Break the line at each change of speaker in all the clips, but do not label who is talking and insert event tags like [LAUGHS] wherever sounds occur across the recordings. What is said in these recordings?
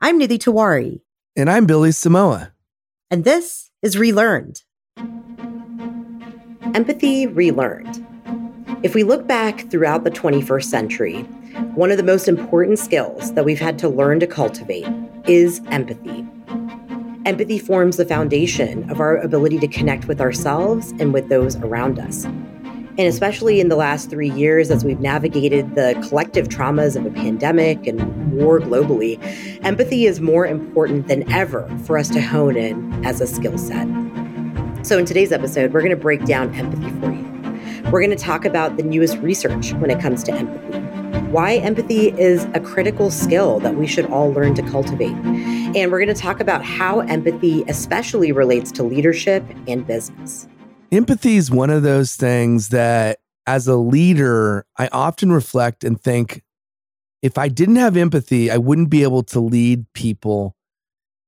I'm Nidhi Tewari.
And I'm Billy Samoa.
And this is Relearned. Empathy Relearned. If we look back throughout the 21st century, one of the most important skills that we've had to learn to cultivate is empathy. Empathy forms the foundation of our ability to connect with ourselves and with those around us. And especially in the last three years, as we've navigated the collective traumas of a pandemic and war globally, empathy is more important than ever for us to hone in as a skill set. So, in today's episode, we're going to break down empathy for you. We're going to talk about the newest research when it comes to empathy, why empathy is a critical skill that we should all learn to cultivate. And we're going to talk about how empathy especially relates to leadership and business.
Empathy is one of those things that, as a leader, I often reflect and think if I didn't have empathy, I wouldn't be able to lead people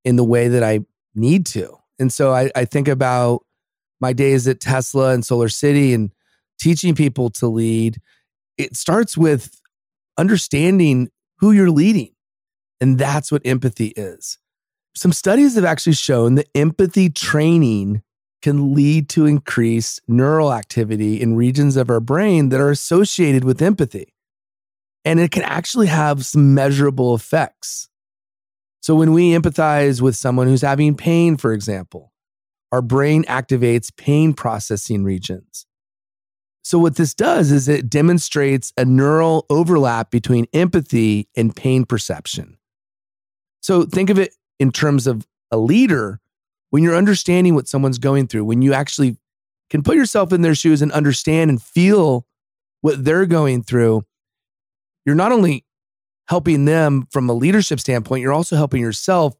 in the way that I need to. And so I, I think about my days at Tesla and SolarCity and teaching people to lead. It starts with understanding who you're leading. And that's what empathy is. Some studies have actually shown that empathy training can lead to increased neural activity in regions of our brain that are associated with empathy. And it can actually have some measurable effects. So, when we empathize with someone who's having pain, for example, our brain activates pain processing regions. So, what this does is it demonstrates a neural overlap between empathy and pain perception. So, think of it in terms of a leader when you're understanding what someone's going through, when you actually can put yourself in their shoes and understand and feel what they're going through, you're not only helping them from a leadership standpoint, you're also helping yourself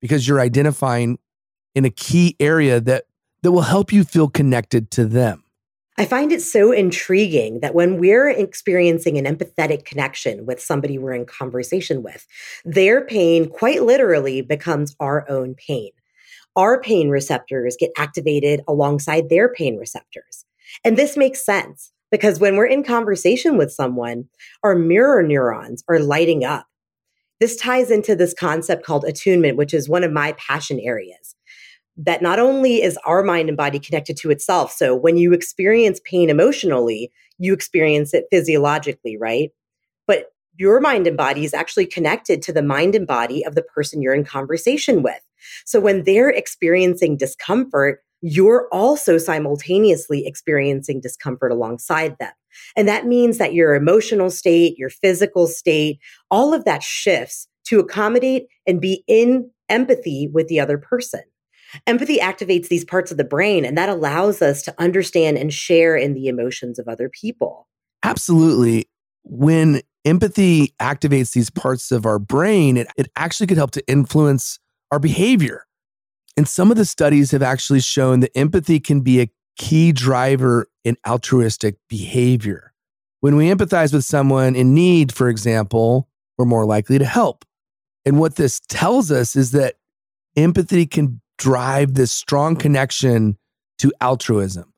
because you're identifying in a key area that that will help you feel connected to them.
I find it so intriguing that when we're experiencing an empathetic connection with somebody we're in conversation with, their pain quite literally becomes our own pain our pain receptors get activated alongside their pain receptors. And this makes sense because when we're in conversation with someone, our mirror neurons are lighting up. This ties into this concept called attunement, which is one of my passion areas. That not only is our mind and body connected to itself, so when you experience pain emotionally, you experience it physiologically, right? But your mind and body is actually connected to the mind and body of the person you're in conversation with. So when they're experiencing discomfort, you're also simultaneously experiencing discomfort alongside them. And that means that your emotional state, your physical state, all of that shifts to accommodate and be in empathy with the other person. Empathy activates these parts of the brain, and that allows us to understand and share in the emotions of other people.
Absolutely. When empathy activates these parts of our brain, it, it actually could help to influence our behavior. And some of the studies have actually shown that empathy can be a key driver in altruistic behavior. When we empathize with someone in need, for example, we're more likely to help. And what this tells us is that empathy can drive this strong connection to altruism.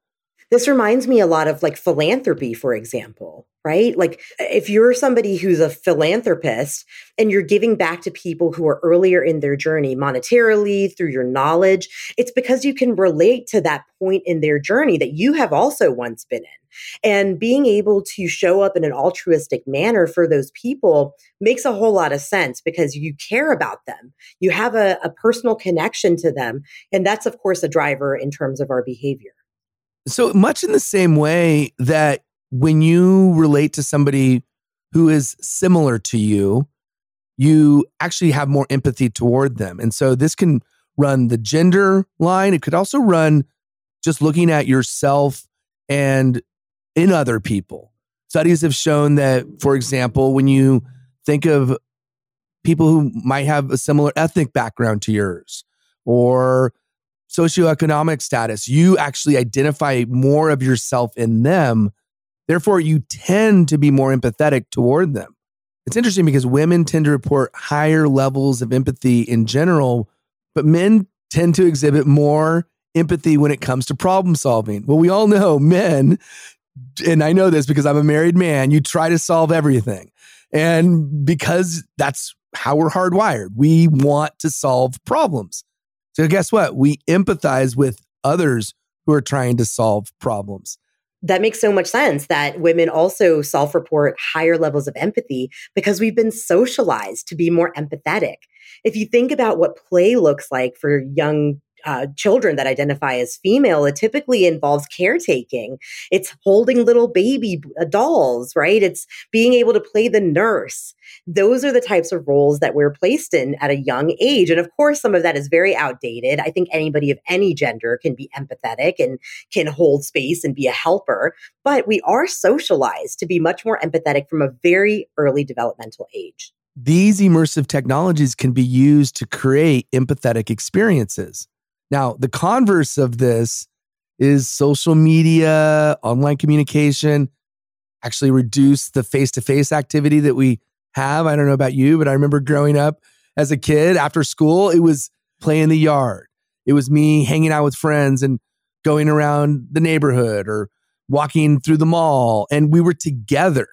This reminds me a lot of like philanthropy, for example, right? Like if you're somebody who's a philanthropist and you're giving back to people who are earlier in their journey monetarily through your knowledge, it's because you can relate to that point in their journey that you have also once been in. And being able to show up in an altruistic manner for those people makes a whole lot of sense because you care about them. You have a, a personal connection to them. And that's, of course, a driver in terms of our behavior.
So much in the same way that when you relate to somebody who is similar to you, you actually have more empathy toward them. And so this can run the gender line. It could also run just looking at yourself and in other people. Studies have shown that, for example, when you think of people who might have a similar ethnic background to yours or socioeconomic status, you actually identify more of yourself in them. Therefore, you tend to be more empathetic toward them. It's interesting because women tend to report higher levels of empathy in general, but men tend to exhibit more empathy when it comes to problem solving. Well, we all know [LAUGHS] men, and I know this because I'm a married man, you try to solve everything. And because that's how we're hardwired. We want to solve problems. So, guess what? We empathize with others who are trying to solve problems.
That makes so much sense that women also self report higher levels of empathy because we've been socialized to be more empathetic. If you think about what play looks like for young uh, children that identify as female, it typically involves caretaking. It's holding little baby uh, dolls, right? It's being able to play the nurse. Those are the types of roles that we're placed in at a young age. And of course, some of that is very outdated. I think anybody of any gender can be empathetic and can hold space and be a helper, but we are socialized to be much more empathetic from a very early developmental age.
These immersive technologies can be used to create empathetic experiences. Now, the converse of this is social media, online communication actually reduce the face to face activity that we have. I don't know about you, but I remember growing up as a kid after school, it was play in the yard. It was me hanging out with friends and going around the neighborhood or walking through the mall, and we were together.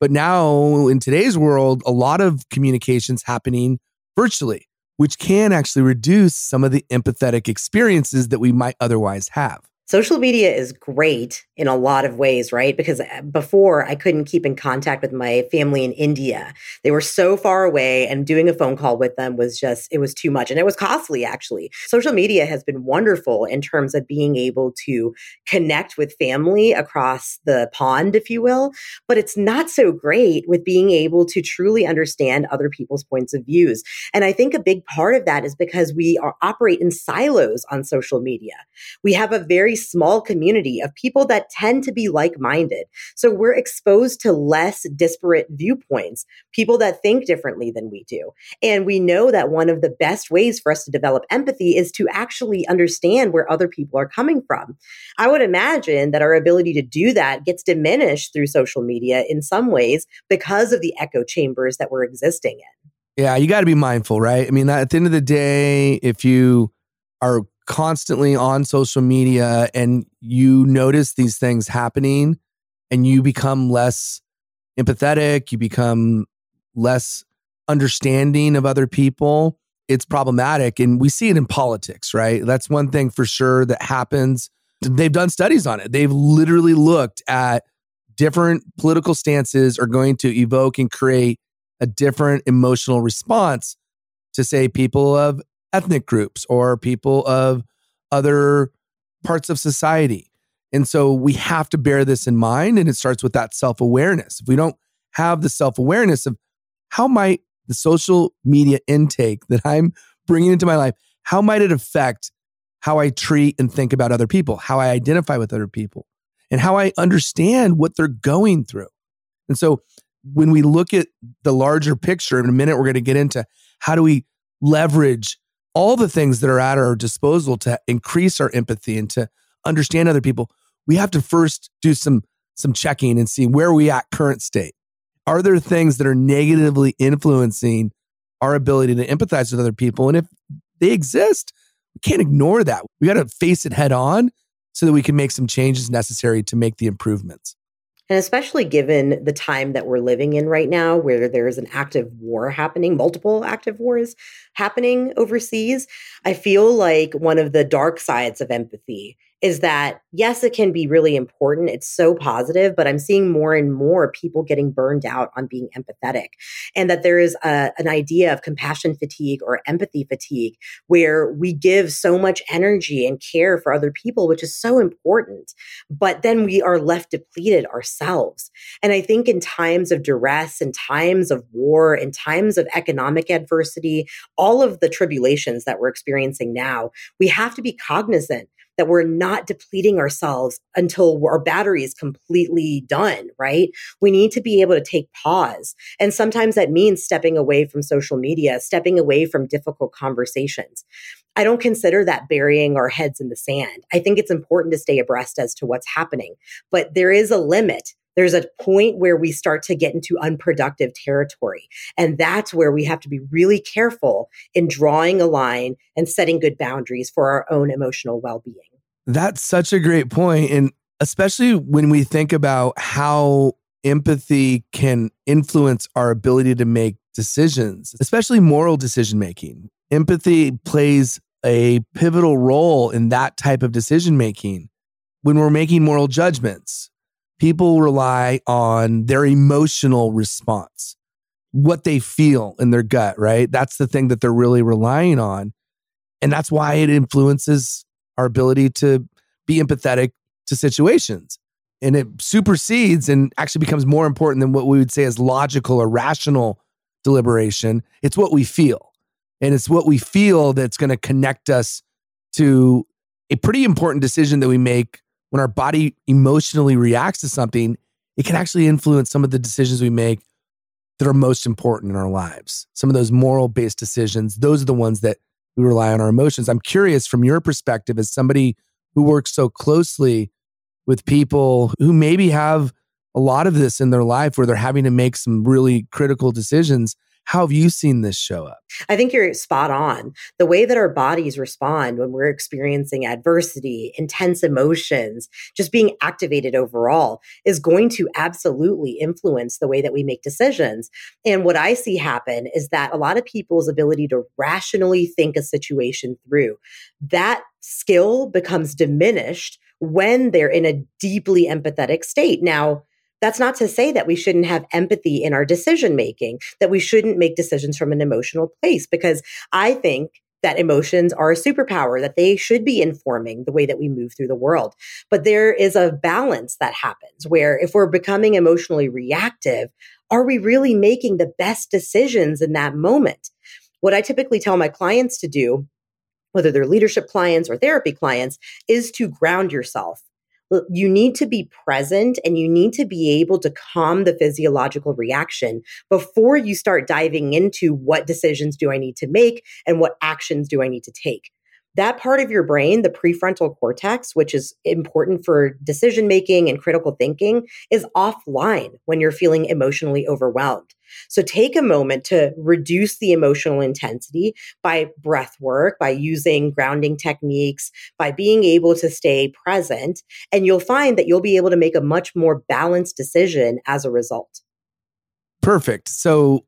But now in today's world, a lot of communications happening virtually which can actually reduce some of the empathetic experiences that we might otherwise have.
Social media is great in a lot of ways, right? Because uh, before I couldn't keep in contact with my family in India. They were so far away and doing a phone call with them was just, it was too much and it was costly actually. Social media has been wonderful in terms of being able to connect with family across the pond, if you will, but it's not so great with being able to truly understand other people's points of views. And I think a big part of that is because we are operate in silos on social media. We have a very small community of people that tend to be like minded. So we're exposed to less disparate viewpoints, people that think differently than we do. And we know that one of the best ways for us to develop empathy is to actually understand where other people are coming from. I would imagine that our ability to do that gets diminished through social media in some ways because of the echo chambers that we're existing in.
Yeah, you got to be mindful, right? I mean, at the end of the day, if you are constantly on social media and you notice these things happening and you become less empathetic, you become less understanding of other people, it's problematic. And we see it in politics, right? That's one thing for sure that happens. They've done studies on it. They've literally looked at different political stances are going to evoke and create a different emotional response to say people of ethnic groups or people of other parts of society. And so we have to bear this in mind. And it starts with that self awareness. If we don't have the self awareness of how might the social media intake that I'm bringing into my life, how might it affect how I treat and think about other people, how I identify with other people, and how I understand what they're going through. And so when we look at the larger picture, in a minute, we're going to get into how do we leverage all the things that are at our disposal to increase our empathy and to understand other people, we have to first do some some checking and see where we at current state. Are there things that are negatively influencing our ability to empathize with other people? And if they exist, we can't ignore that. We got to face it head on so that we can make some changes necessary to make the improvements.
And especially given the time that we're living in right now, where there is an active war happening, multiple active wars happening overseas, I feel like one of the dark sides of empathy is that yes, it can be really important. It's so positive, but I'm seeing more and more people getting burned out on being empathetic. And that there is a, an idea of compassion fatigue or empathy fatigue where we give so much energy and care for other people, which is so important, but then we are left depleted ourselves. And I think in times of duress, in times of war, in times of economic adversity, all of the tribulations that we're experiencing now, we have to be cognizant that we're not depleting ourselves until our battery is completely done, right? We need to be able to take pause. And sometimes that means stepping away from social media, stepping away from difficult conversations. I don't consider that burying our heads in the sand. I think it's important to stay abreast as to what's happening, but there is a limit there's a point where we start to get into unproductive territory. And that's where we have to be really careful in drawing a line and setting good boundaries for our own emotional well being.
That's such a great point. And especially when we think about how empathy can influence our ability to make decisions, especially moral decision making. Empathy plays a pivotal role in that type of decision making. When we're making moral judgments, people rely on their emotional response, what they feel in their gut, right? That's the thing that they're really relying on. And that's why it influences our ability to be empathetic to situations. And it supersedes and actually becomes more important than what we would say is logical or rational deliberation. It's what we feel. And it's what we feel that's going to connect us to a pretty important decision that we make when our body emotionally reacts to something. It can actually influence some of the decisions we make that are most important in our lives. Some of those moral based decisions, those are the ones that we rely on our emotions. I'm curious from your perspective as somebody who works so closely with people who maybe have a lot of this in their life where they're having to make some really critical decisions. How have you seen this show up?
I think you're spot on. The way that our bodies respond when we're experiencing adversity, intense emotions, just being activated overall is going to absolutely influence the way that we make decisions. And what I see happen is that a lot of people's ability to rationally think a situation through, that skill becomes diminished when they're in a deeply empathetic state. Now, that's not to say that we shouldn't have empathy in our decision making, that we shouldn't make decisions from an emotional place, because I think that emotions are a superpower, that they should be informing the way that we move through the world. But there is a balance that happens where if we're becoming emotionally reactive, are we really making the best decisions in that moment? What I typically tell my clients to do, whether they're leadership clients or therapy clients, is to ground yourself you need to be present and you need to be able to calm the physiological reaction before you start diving into what decisions do I need to make and what actions do I need to take that part of your brain, the prefrontal cortex, which is important for decision making and critical thinking, is offline when you're feeling emotionally overwhelmed. So take a moment to reduce the emotional intensity by breath work, by using grounding techniques, by being able to stay present. And you'll find that you'll be able to make a much more balanced decision as a result.
Perfect. So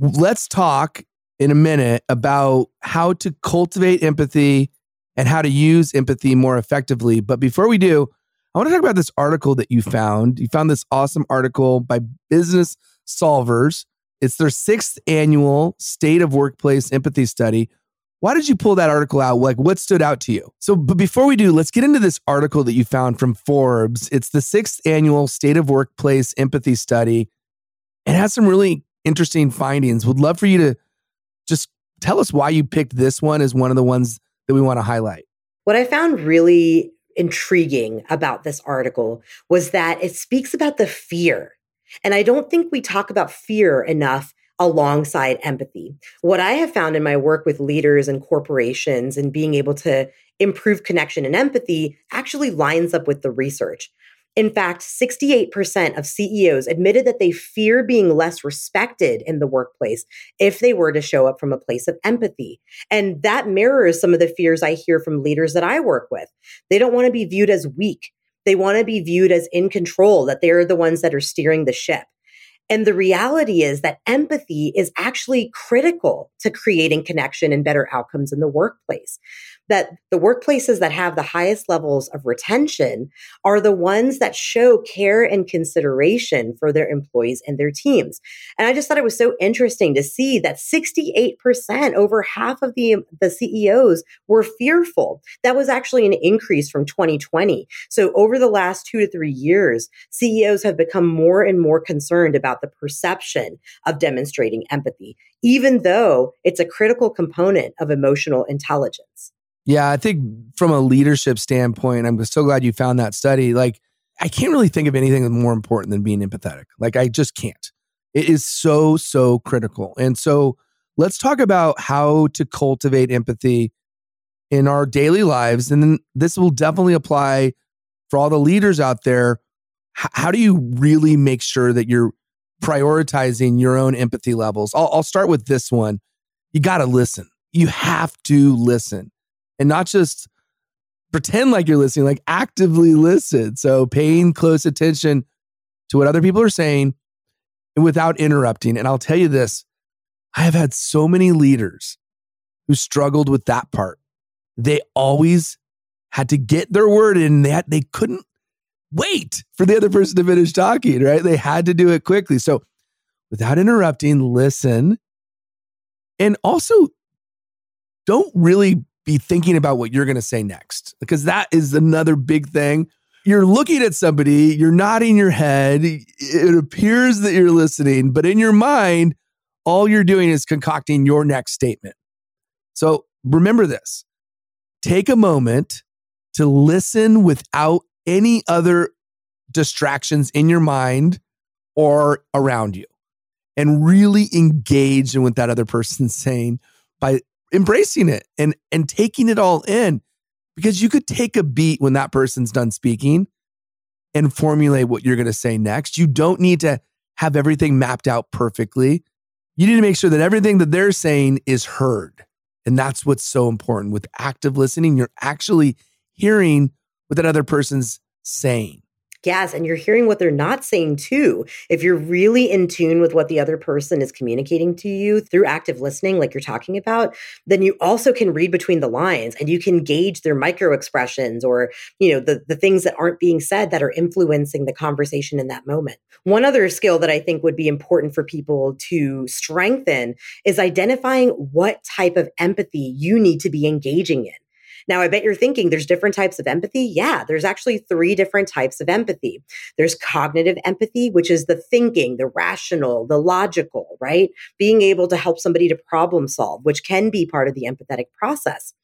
let's talk in a minute about how to cultivate empathy and how to use empathy more effectively. But before we do, I want to talk about this article that you found. You found this awesome article by Business Solvers. It's their sixth annual State of Workplace Empathy Study. Why did you pull that article out? Like, what stood out to you? So, but before we do, let's get into this article that you found from Forbes. It's the sixth annual State of Workplace Empathy Study. It has some really interesting findings. Would love for you to just tell us why you picked this one as one of the ones that we want to highlight.
What I found really intriguing about this article was that it speaks about the fear. And I don't think we talk about fear enough alongside empathy. What I have found in my work with leaders and corporations and being able to improve connection and empathy actually lines up with the research. In fact, 68% of CEOs admitted that they fear being less respected in the workplace if they were to show up from a place of empathy. And that mirrors some of the fears I hear from leaders that I work with. They don't want to be viewed as weak. They want to be viewed as in control, that they're the ones that are steering the ship. And the reality is that empathy is actually critical to creating connection and better outcomes in the workplace that the workplaces that have the highest levels of retention are the ones that show care and consideration for their employees and their teams. And I just thought it was so interesting to see that 68%, over half of the, the CEOs were fearful. That was actually an increase from 2020. So over the last two to three years, CEOs have become more and more concerned about the perception of demonstrating empathy, even though it's a critical component of emotional intelligence.
Yeah, I think from a leadership standpoint, I'm so glad you found that study. Like, I can't really think of anything more important than being empathetic. Like, I just can't. It is so, so critical. And so, let's talk about how to cultivate empathy in our daily lives. And then this will definitely apply for all the leaders out there. H- how do you really make sure that you're prioritizing your own empathy levels? I'll, I'll start with this one. You got to listen. You have to listen and not just pretend like you're listening, like actively listen. So paying close attention to what other people are saying without interrupting. And I'll tell you this I have had so many leaders who struggled with that part. They always had to get their word in. They, they couldn't wait for the other person to finish talking, right? They had to do it quickly. So, without interrupting, listen. And also, don't really be thinking about what you're going to say next, because that is another big thing. You're looking at somebody, you're nodding your head. It appears that you're listening, but in your mind, all you're doing is concocting your next statement. So remember this take a moment to listen without any other distractions in your mind or around you and really engage in what that other person's saying by embracing it and and taking it all in because you could take a beat when that person's done speaking and formulate what you're going to say next you don't need to have everything mapped out perfectly you need to make sure that everything that they're saying is heard. And that's what's so important. With active listening, you're actually hearing what that other person's saying.
Yes, and you're hearing what they're not saying too. If you're really in tune with what the other person is communicating to you through active listening, like you're talking about, then you also can read between the lines and you can gauge their micro expressions or, you know, the, the things that aren't being said that are influencing the conversation in that moment. One other skill that I think would be important for people to strengthen is identifying what type of empathy you need to be engaging in. Now, I bet you're thinking there's different types of empathy. Yeah, there's actually three different types of empathy. There's cognitive empathy, which is the thinking, the rational, the logical, right? Being able to help somebody to problem solve, which can be part of the empathetic process.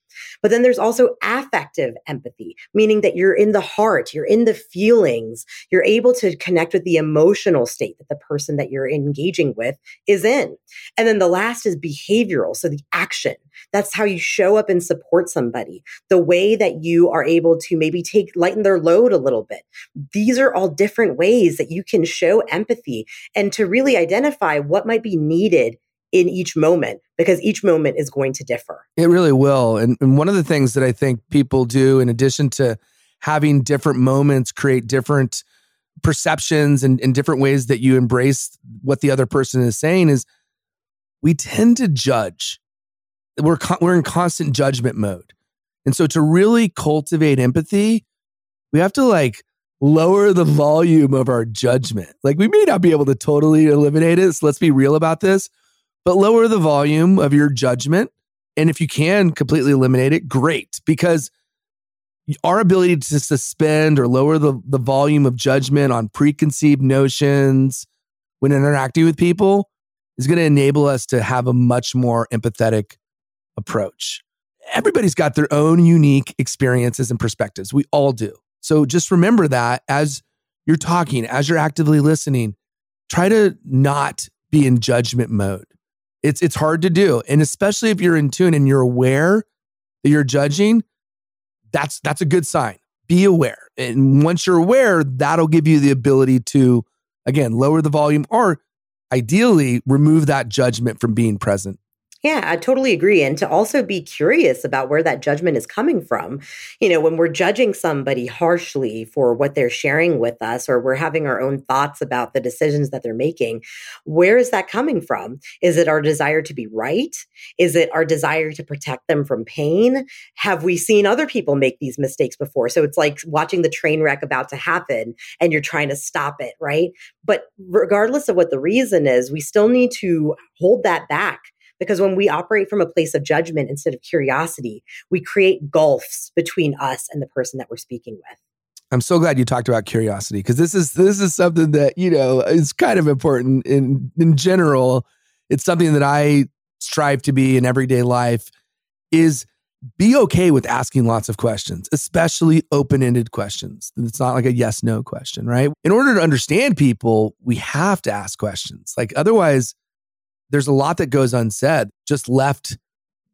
But then there's also affective empathy, meaning that you're in the heart, you're in the feelings, you're able to connect with the emotional state that the person that you're engaging with is in. And then the last is behavioral, so the action. That's how you show up and support somebody. The way that you are able to maybe take lighten their load a little bit. These are all different ways that you can show empathy and to really identify what might be needed in each moment because each moment is going to differ.
It really will. And, and one of the things that I think people do, in addition to having different moments create different perceptions and, and different ways that you embrace what the other person is saying, is we tend to judge. We're, we're in constant judgment mode. And so to really cultivate empathy, we have to like lower the volume of our judgment. Like we may not be able to totally eliminate it. So let's be real about this but lower the volume of your judgment. And if you can completely eliminate it, great, because our ability to suspend or lower the, the volume of judgment on preconceived notions when interacting with people is going to enable us to have a much more empathetic approach. Everybody's got their own unique experiences and perspectives. We all do. So just remember that as you're talking, as you're actively listening, try to not be in judgment mode. It's it's hard to do. And especially if you're in tune and you're aware that you're judging, that's that's a good sign. Be aware. And once you're aware, that'll give you the ability to again lower the volume or ideally remove that judgment from being present
yeah, I totally agree. And to also be curious about where that judgment is coming from. You know, when we're judging somebody harshly for what they're sharing with us, or we're having our own thoughts about the decisions that they're making, where is that coming from? Is it our desire to be right? Is it our desire to protect them from pain? Have we seen other people make these mistakes before? So it's like watching the train wreck about to happen and you're trying to stop it, right? But regardless of what the reason is, we still need to hold that back because when we operate from a place of judgment instead of curiosity, we create gulfs between us and the person that we're speaking with.
I'm so glad you talked about curiosity because this is this is something that you know is kind of important in in general. It's something that I strive to be in everyday life. Is be okay with asking lots of questions, especially open ended questions. It's not like a yes no question, right? In order to understand people, we have to ask questions. Like otherwise, there's a lot that goes unsaid, just left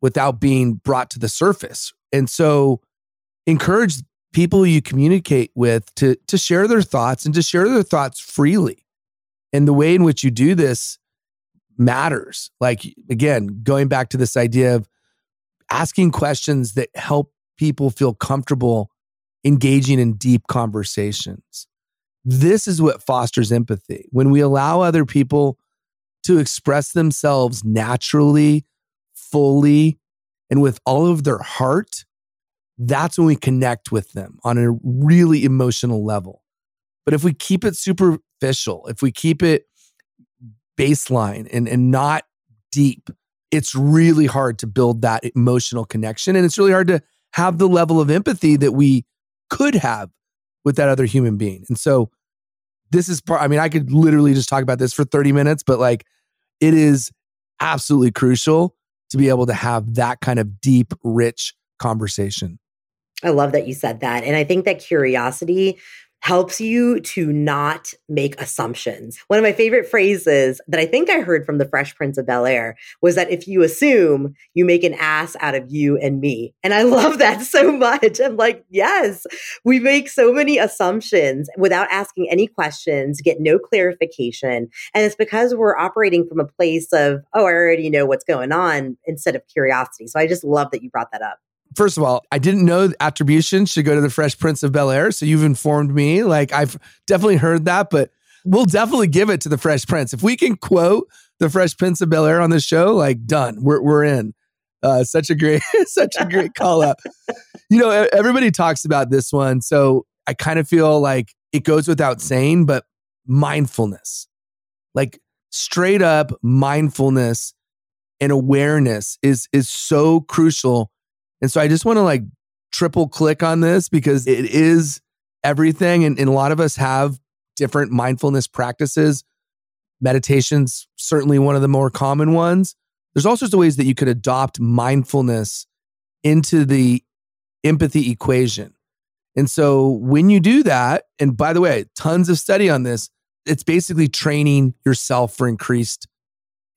without being brought to the surface. And so encourage people you communicate with to to share their thoughts and to share their thoughts freely. And the way in which you do this matters. Like again, going back to this idea of asking questions that help people feel comfortable engaging in deep conversations. This is what fosters empathy. When we allow other people to express themselves naturally, fully, and with all of their heart, that's when we connect with them on a really emotional level. But if we keep it superficial, if we keep it baseline and, and not deep, it's really hard to build that emotional connection. And it's really hard to have the level of empathy that we could have with that other human being. And so this is part, I mean, I could literally just talk about this for 30 minutes, but like it is absolutely crucial to be able to have that kind of deep, rich conversation.
I love that you said that. And I think that curiosity helps you to not make assumptions. One of my favorite phrases that I think I heard from the Fresh Prince of Bel Air was that if you assume, you make an ass out of you and me. And I [LAUGHS] love that so much. I'm like, yes, we make so many assumptions without asking any questions, get no clarification. And it's because we're operating from a place of, oh, I already know what's going on instead of curiosity. So I just love that you brought that up
first of all, I didn't know attribution should go to the Fresh Prince of Bel Air. So you've informed me. Like I've definitely heard that, but we'll definitely give it to the Fresh Prince. If we can quote the Fresh Prince of Bel Air on this show, like done. We're we're in. Uh, such a great, [LAUGHS] such a great call out. You know, everybody talks about this one, so I kind of feel like it goes without saying, but mindfulness, like straight up mindfulness and awareness, is is so crucial and so I just want to like triple click on this because it is everything. And, and a lot of us have different mindfulness practices. Meditation's certainly one of the more common ones. There's all sorts of ways that you could adopt mindfulness into the empathy equation. And so when you do that, and by the way, tons of study on this, it's basically training yourself for increased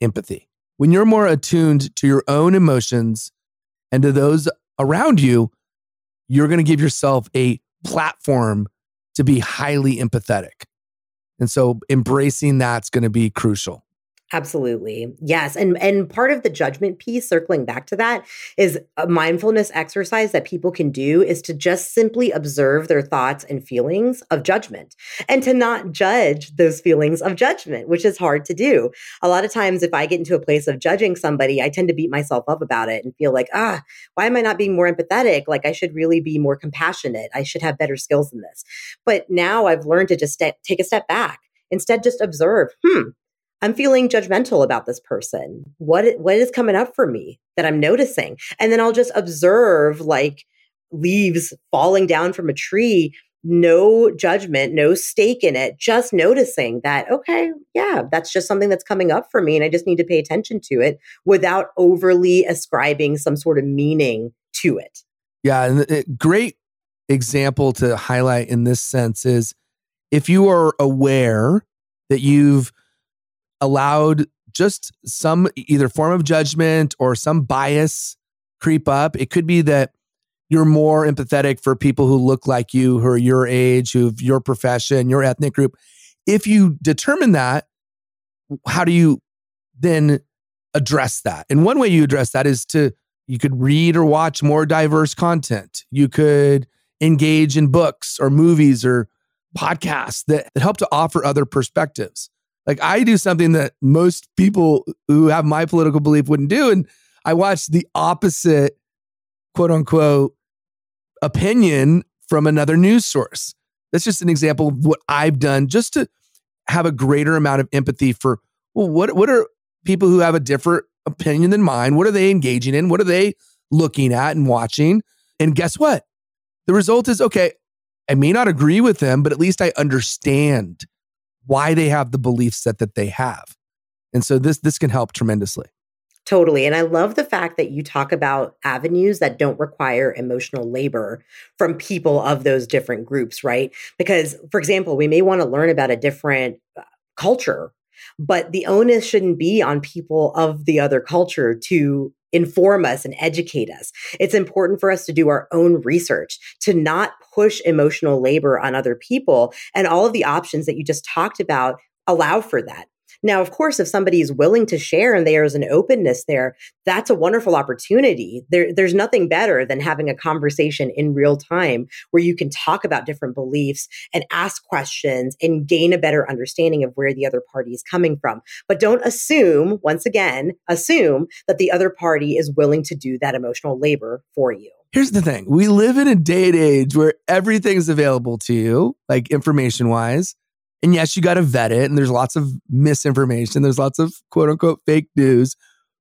empathy. When you're more attuned to your own emotions and to those around you, you're going to give yourself a platform to be highly empathetic. And so embracing that's going to be crucial.
Absolutely. Yes. And and part of the judgment piece circling back to that is a mindfulness exercise that people can do is to just simply observe their thoughts and feelings of judgment and to not judge those feelings of judgment, which is hard to do. A lot of times if I get into a place of judging somebody, I tend to beat myself up about it and feel like, "Ah, why am I not being more empathetic? Like I should really be more compassionate. I should have better skills in this." But now I've learned to just st- take a step back. Instead just observe, "Hmm, I'm feeling judgmental about this person. What what is coming up for me that I'm noticing? And then I'll just observe like leaves falling down from a tree, no judgment, no stake in it, just noticing that okay, yeah, that's just something that's coming up for me and I just need to pay attention to it without overly ascribing some sort of meaning to it.
Yeah, and a great example to highlight in this sense is if you are aware that you've allowed just some either form of judgment or some bias creep up. It could be that you're more empathetic for people who look like you, who are your age, who have your profession, your ethnic group. If you determine that, how do you then address that? And one way you address that is to you could read or watch more diverse content. You could engage in books or movies or podcasts that, that help to offer other perspectives. Like I do something that most people who have my political belief wouldn't do. And I watch the opposite, quote unquote, opinion from another news source. That's just an example of what I've done just to have a greater amount of empathy for well, what what are people who have a different opinion than mine? What are they engaging in? What are they looking at and watching? And guess what? The result is okay, I may not agree with them, but at least I understand why they have the belief set that they have. And so this this can help tremendously.
Totally. And I love the fact that you talk about avenues that don't require emotional labor from people of those different groups, right? Because, for example, we may want to learn about a different uh, culture, but the onus shouldn't be on people of the other culture to inform us and educate us. It's important for us to do our own research, to not push emotional labor on other people. And all of the options that you just talked about allow for that. Now, of course, if somebody is willing to share and there is an openness there, that's a wonderful opportunity. There, there's nothing better than having a conversation in real time where you can talk about different beliefs and ask questions and gain a better understanding of where the other party is coming from. But don't assume, once again, assume that the other party is willing to do that emotional labor for you.
Here's the thing we live in a day and age where everything's available to you, like information wise. And yes, you got to vet it. And there's lots of misinformation. There's lots of quote unquote fake news.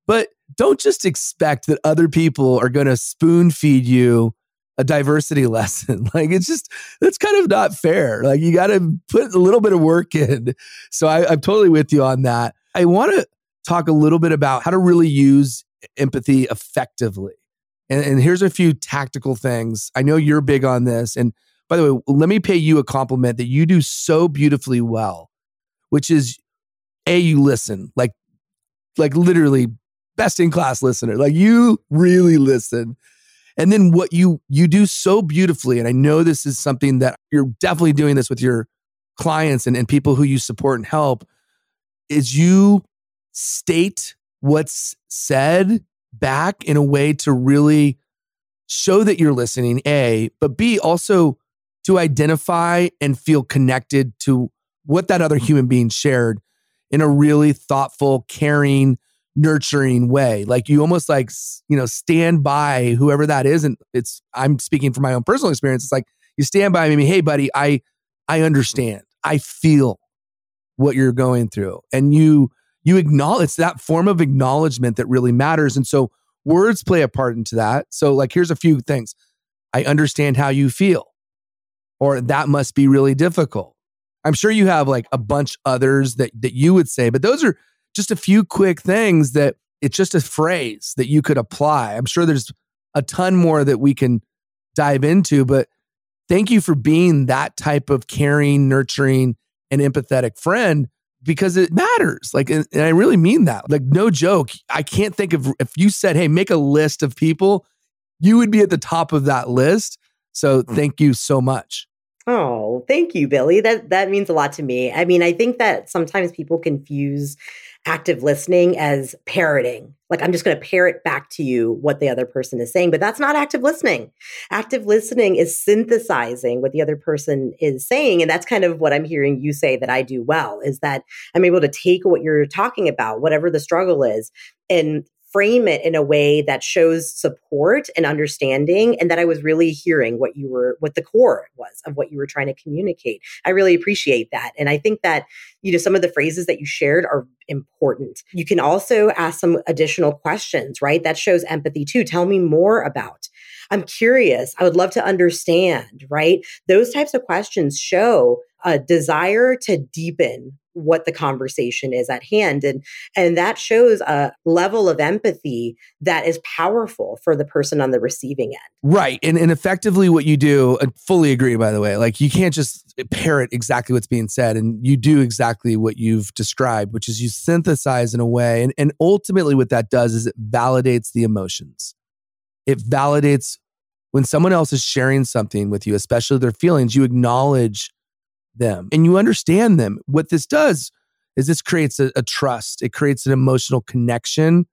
But don't just expect that other people are going to spoon feed you a diversity [LAUGHS] lesson. Like it's just, that's kind of not fair. Like you got to put a little bit of work in. So I, I'm totally with you on that. I want to talk a little bit about how to really use empathy effectively. And, and here's a few tactical things. I know you're big on this. And by the way, let me pay you a compliment that you do so beautifully well, which is a you listen like like literally best in class listener. Like you really listen. And then what you you do so beautifully, and I know this is something that you're definitely doing this with your clients and, and people who you support and help, is you state what's said back in a way to really show that you're listening, A, but B, also to identify and feel connected to what that other human being shared in a really thoughtful, caring, nurturing way. Like you almost like, you know, stand by whoever that is. And it's, I'm speaking from my own personal experience. It's like you stand by me, hey, buddy, I, I understand. I feel what you're going through. And you, you acknowledge it's that form of acknowledgement that really matters. And so words play a part into that. So, like, here's a few things I understand how you feel or that must be really difficult. I'm sure you have like a bunch others that that you would say, but those are just a few quick things that it's just a phrase that you could apply. I'm sure there's a ton more that we can dive into, but thank you for being that type of caring, nurturing, and empathetic friend because it matters. Like, and, I really mean that. Like, no joke. I can't think of if you said, "Hey, make a list of people," you would be at the top of that list. So, mm. thank you so much.
Oh, thank you, Billy. That that means a lot to me. I mean, I think that sometimes people confuse active listening as parroting. Like I'm just going to parrot back to you what the other person is saying, but that's not active listening. Active listening is synthesizing what the other person is saying, and that's kind of what I'm hearing you say that I do well is that I'm able to take what you're talking about, whatever the struggle is, and frame it in a way that shows support and understanding and that I was really hearing what you were what the core was of what you were trying to communicate. I really appreciate that. And I think that you know some of the phrases that you shared are important. You can also ask some additional questions, right? That shows empathy too. Tell me more about I'm curious. I would love to understand, right? Those types of questions show a desire to deepen what the conversation is at hand and and that shows a level of empathy that is powerful for the person on the receiving end.
Right and and effectively what you do I fully agree by the way like you can't just parrot exactly what's being said and you do exactly what you've described which is you synthesize in a way and and ultimately what that does is it validates the emotions. It validates when someone else is sharing something with you especially their feelings you acknowledge them and you understand them. What this does is this creates a, a trust, it creates an emotional connection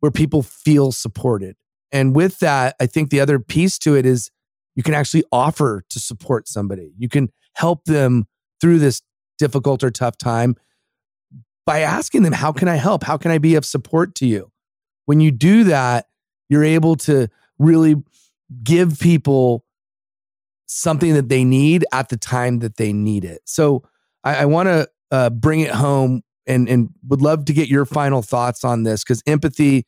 where people feel supported. And with that, I think the other piece to it is you can actually offer to support somebody. You can help them through this difficult or tough time by asking them, How can I help? How can I be of support to you? When you do that, you're able to really give people something that they need at the time that they need it. So I, I want to uh, bring it home and and would love to get your final thoughts on this because empathy,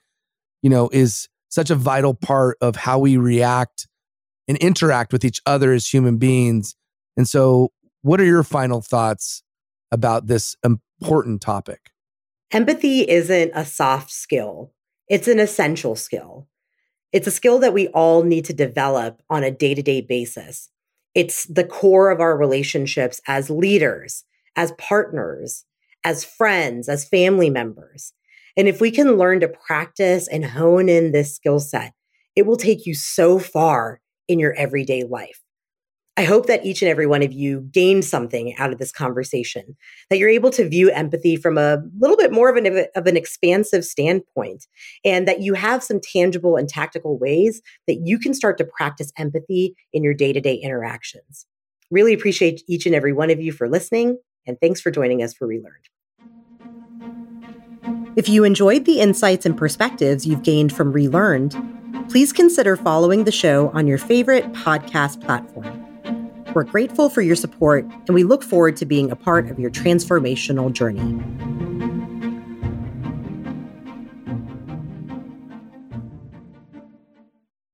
you know, is such a vital part of how we react and interact with each other as human beings. And so, what are your final thoughts about this important topic?
Empathy isn't a soft skill, it's an essential skill. It's a skill that we all need to develop on a day to day basis. It's the core of our relationships as leaders, as partners, as friends, as family members. And if we can learn to practice and hone in this skill set, it will take you so far in your everyday life. I hope that each and every one of you gained something out of this conversation, that you're able to view empathy from a little bit more of an, of an expansive standpoint, and that you have some tangible and tactical ways that you can start to practice empathy in your day to day interactions. Really appreciate each and every one of you for listening, and thanks for joining us for Relearned. If you enjoyed the insights and perspectives you've gained from Relearned, please consider following the show on your favorite podcast platform. We're grateful for your support, and we look forward to being a part of your transformational journey.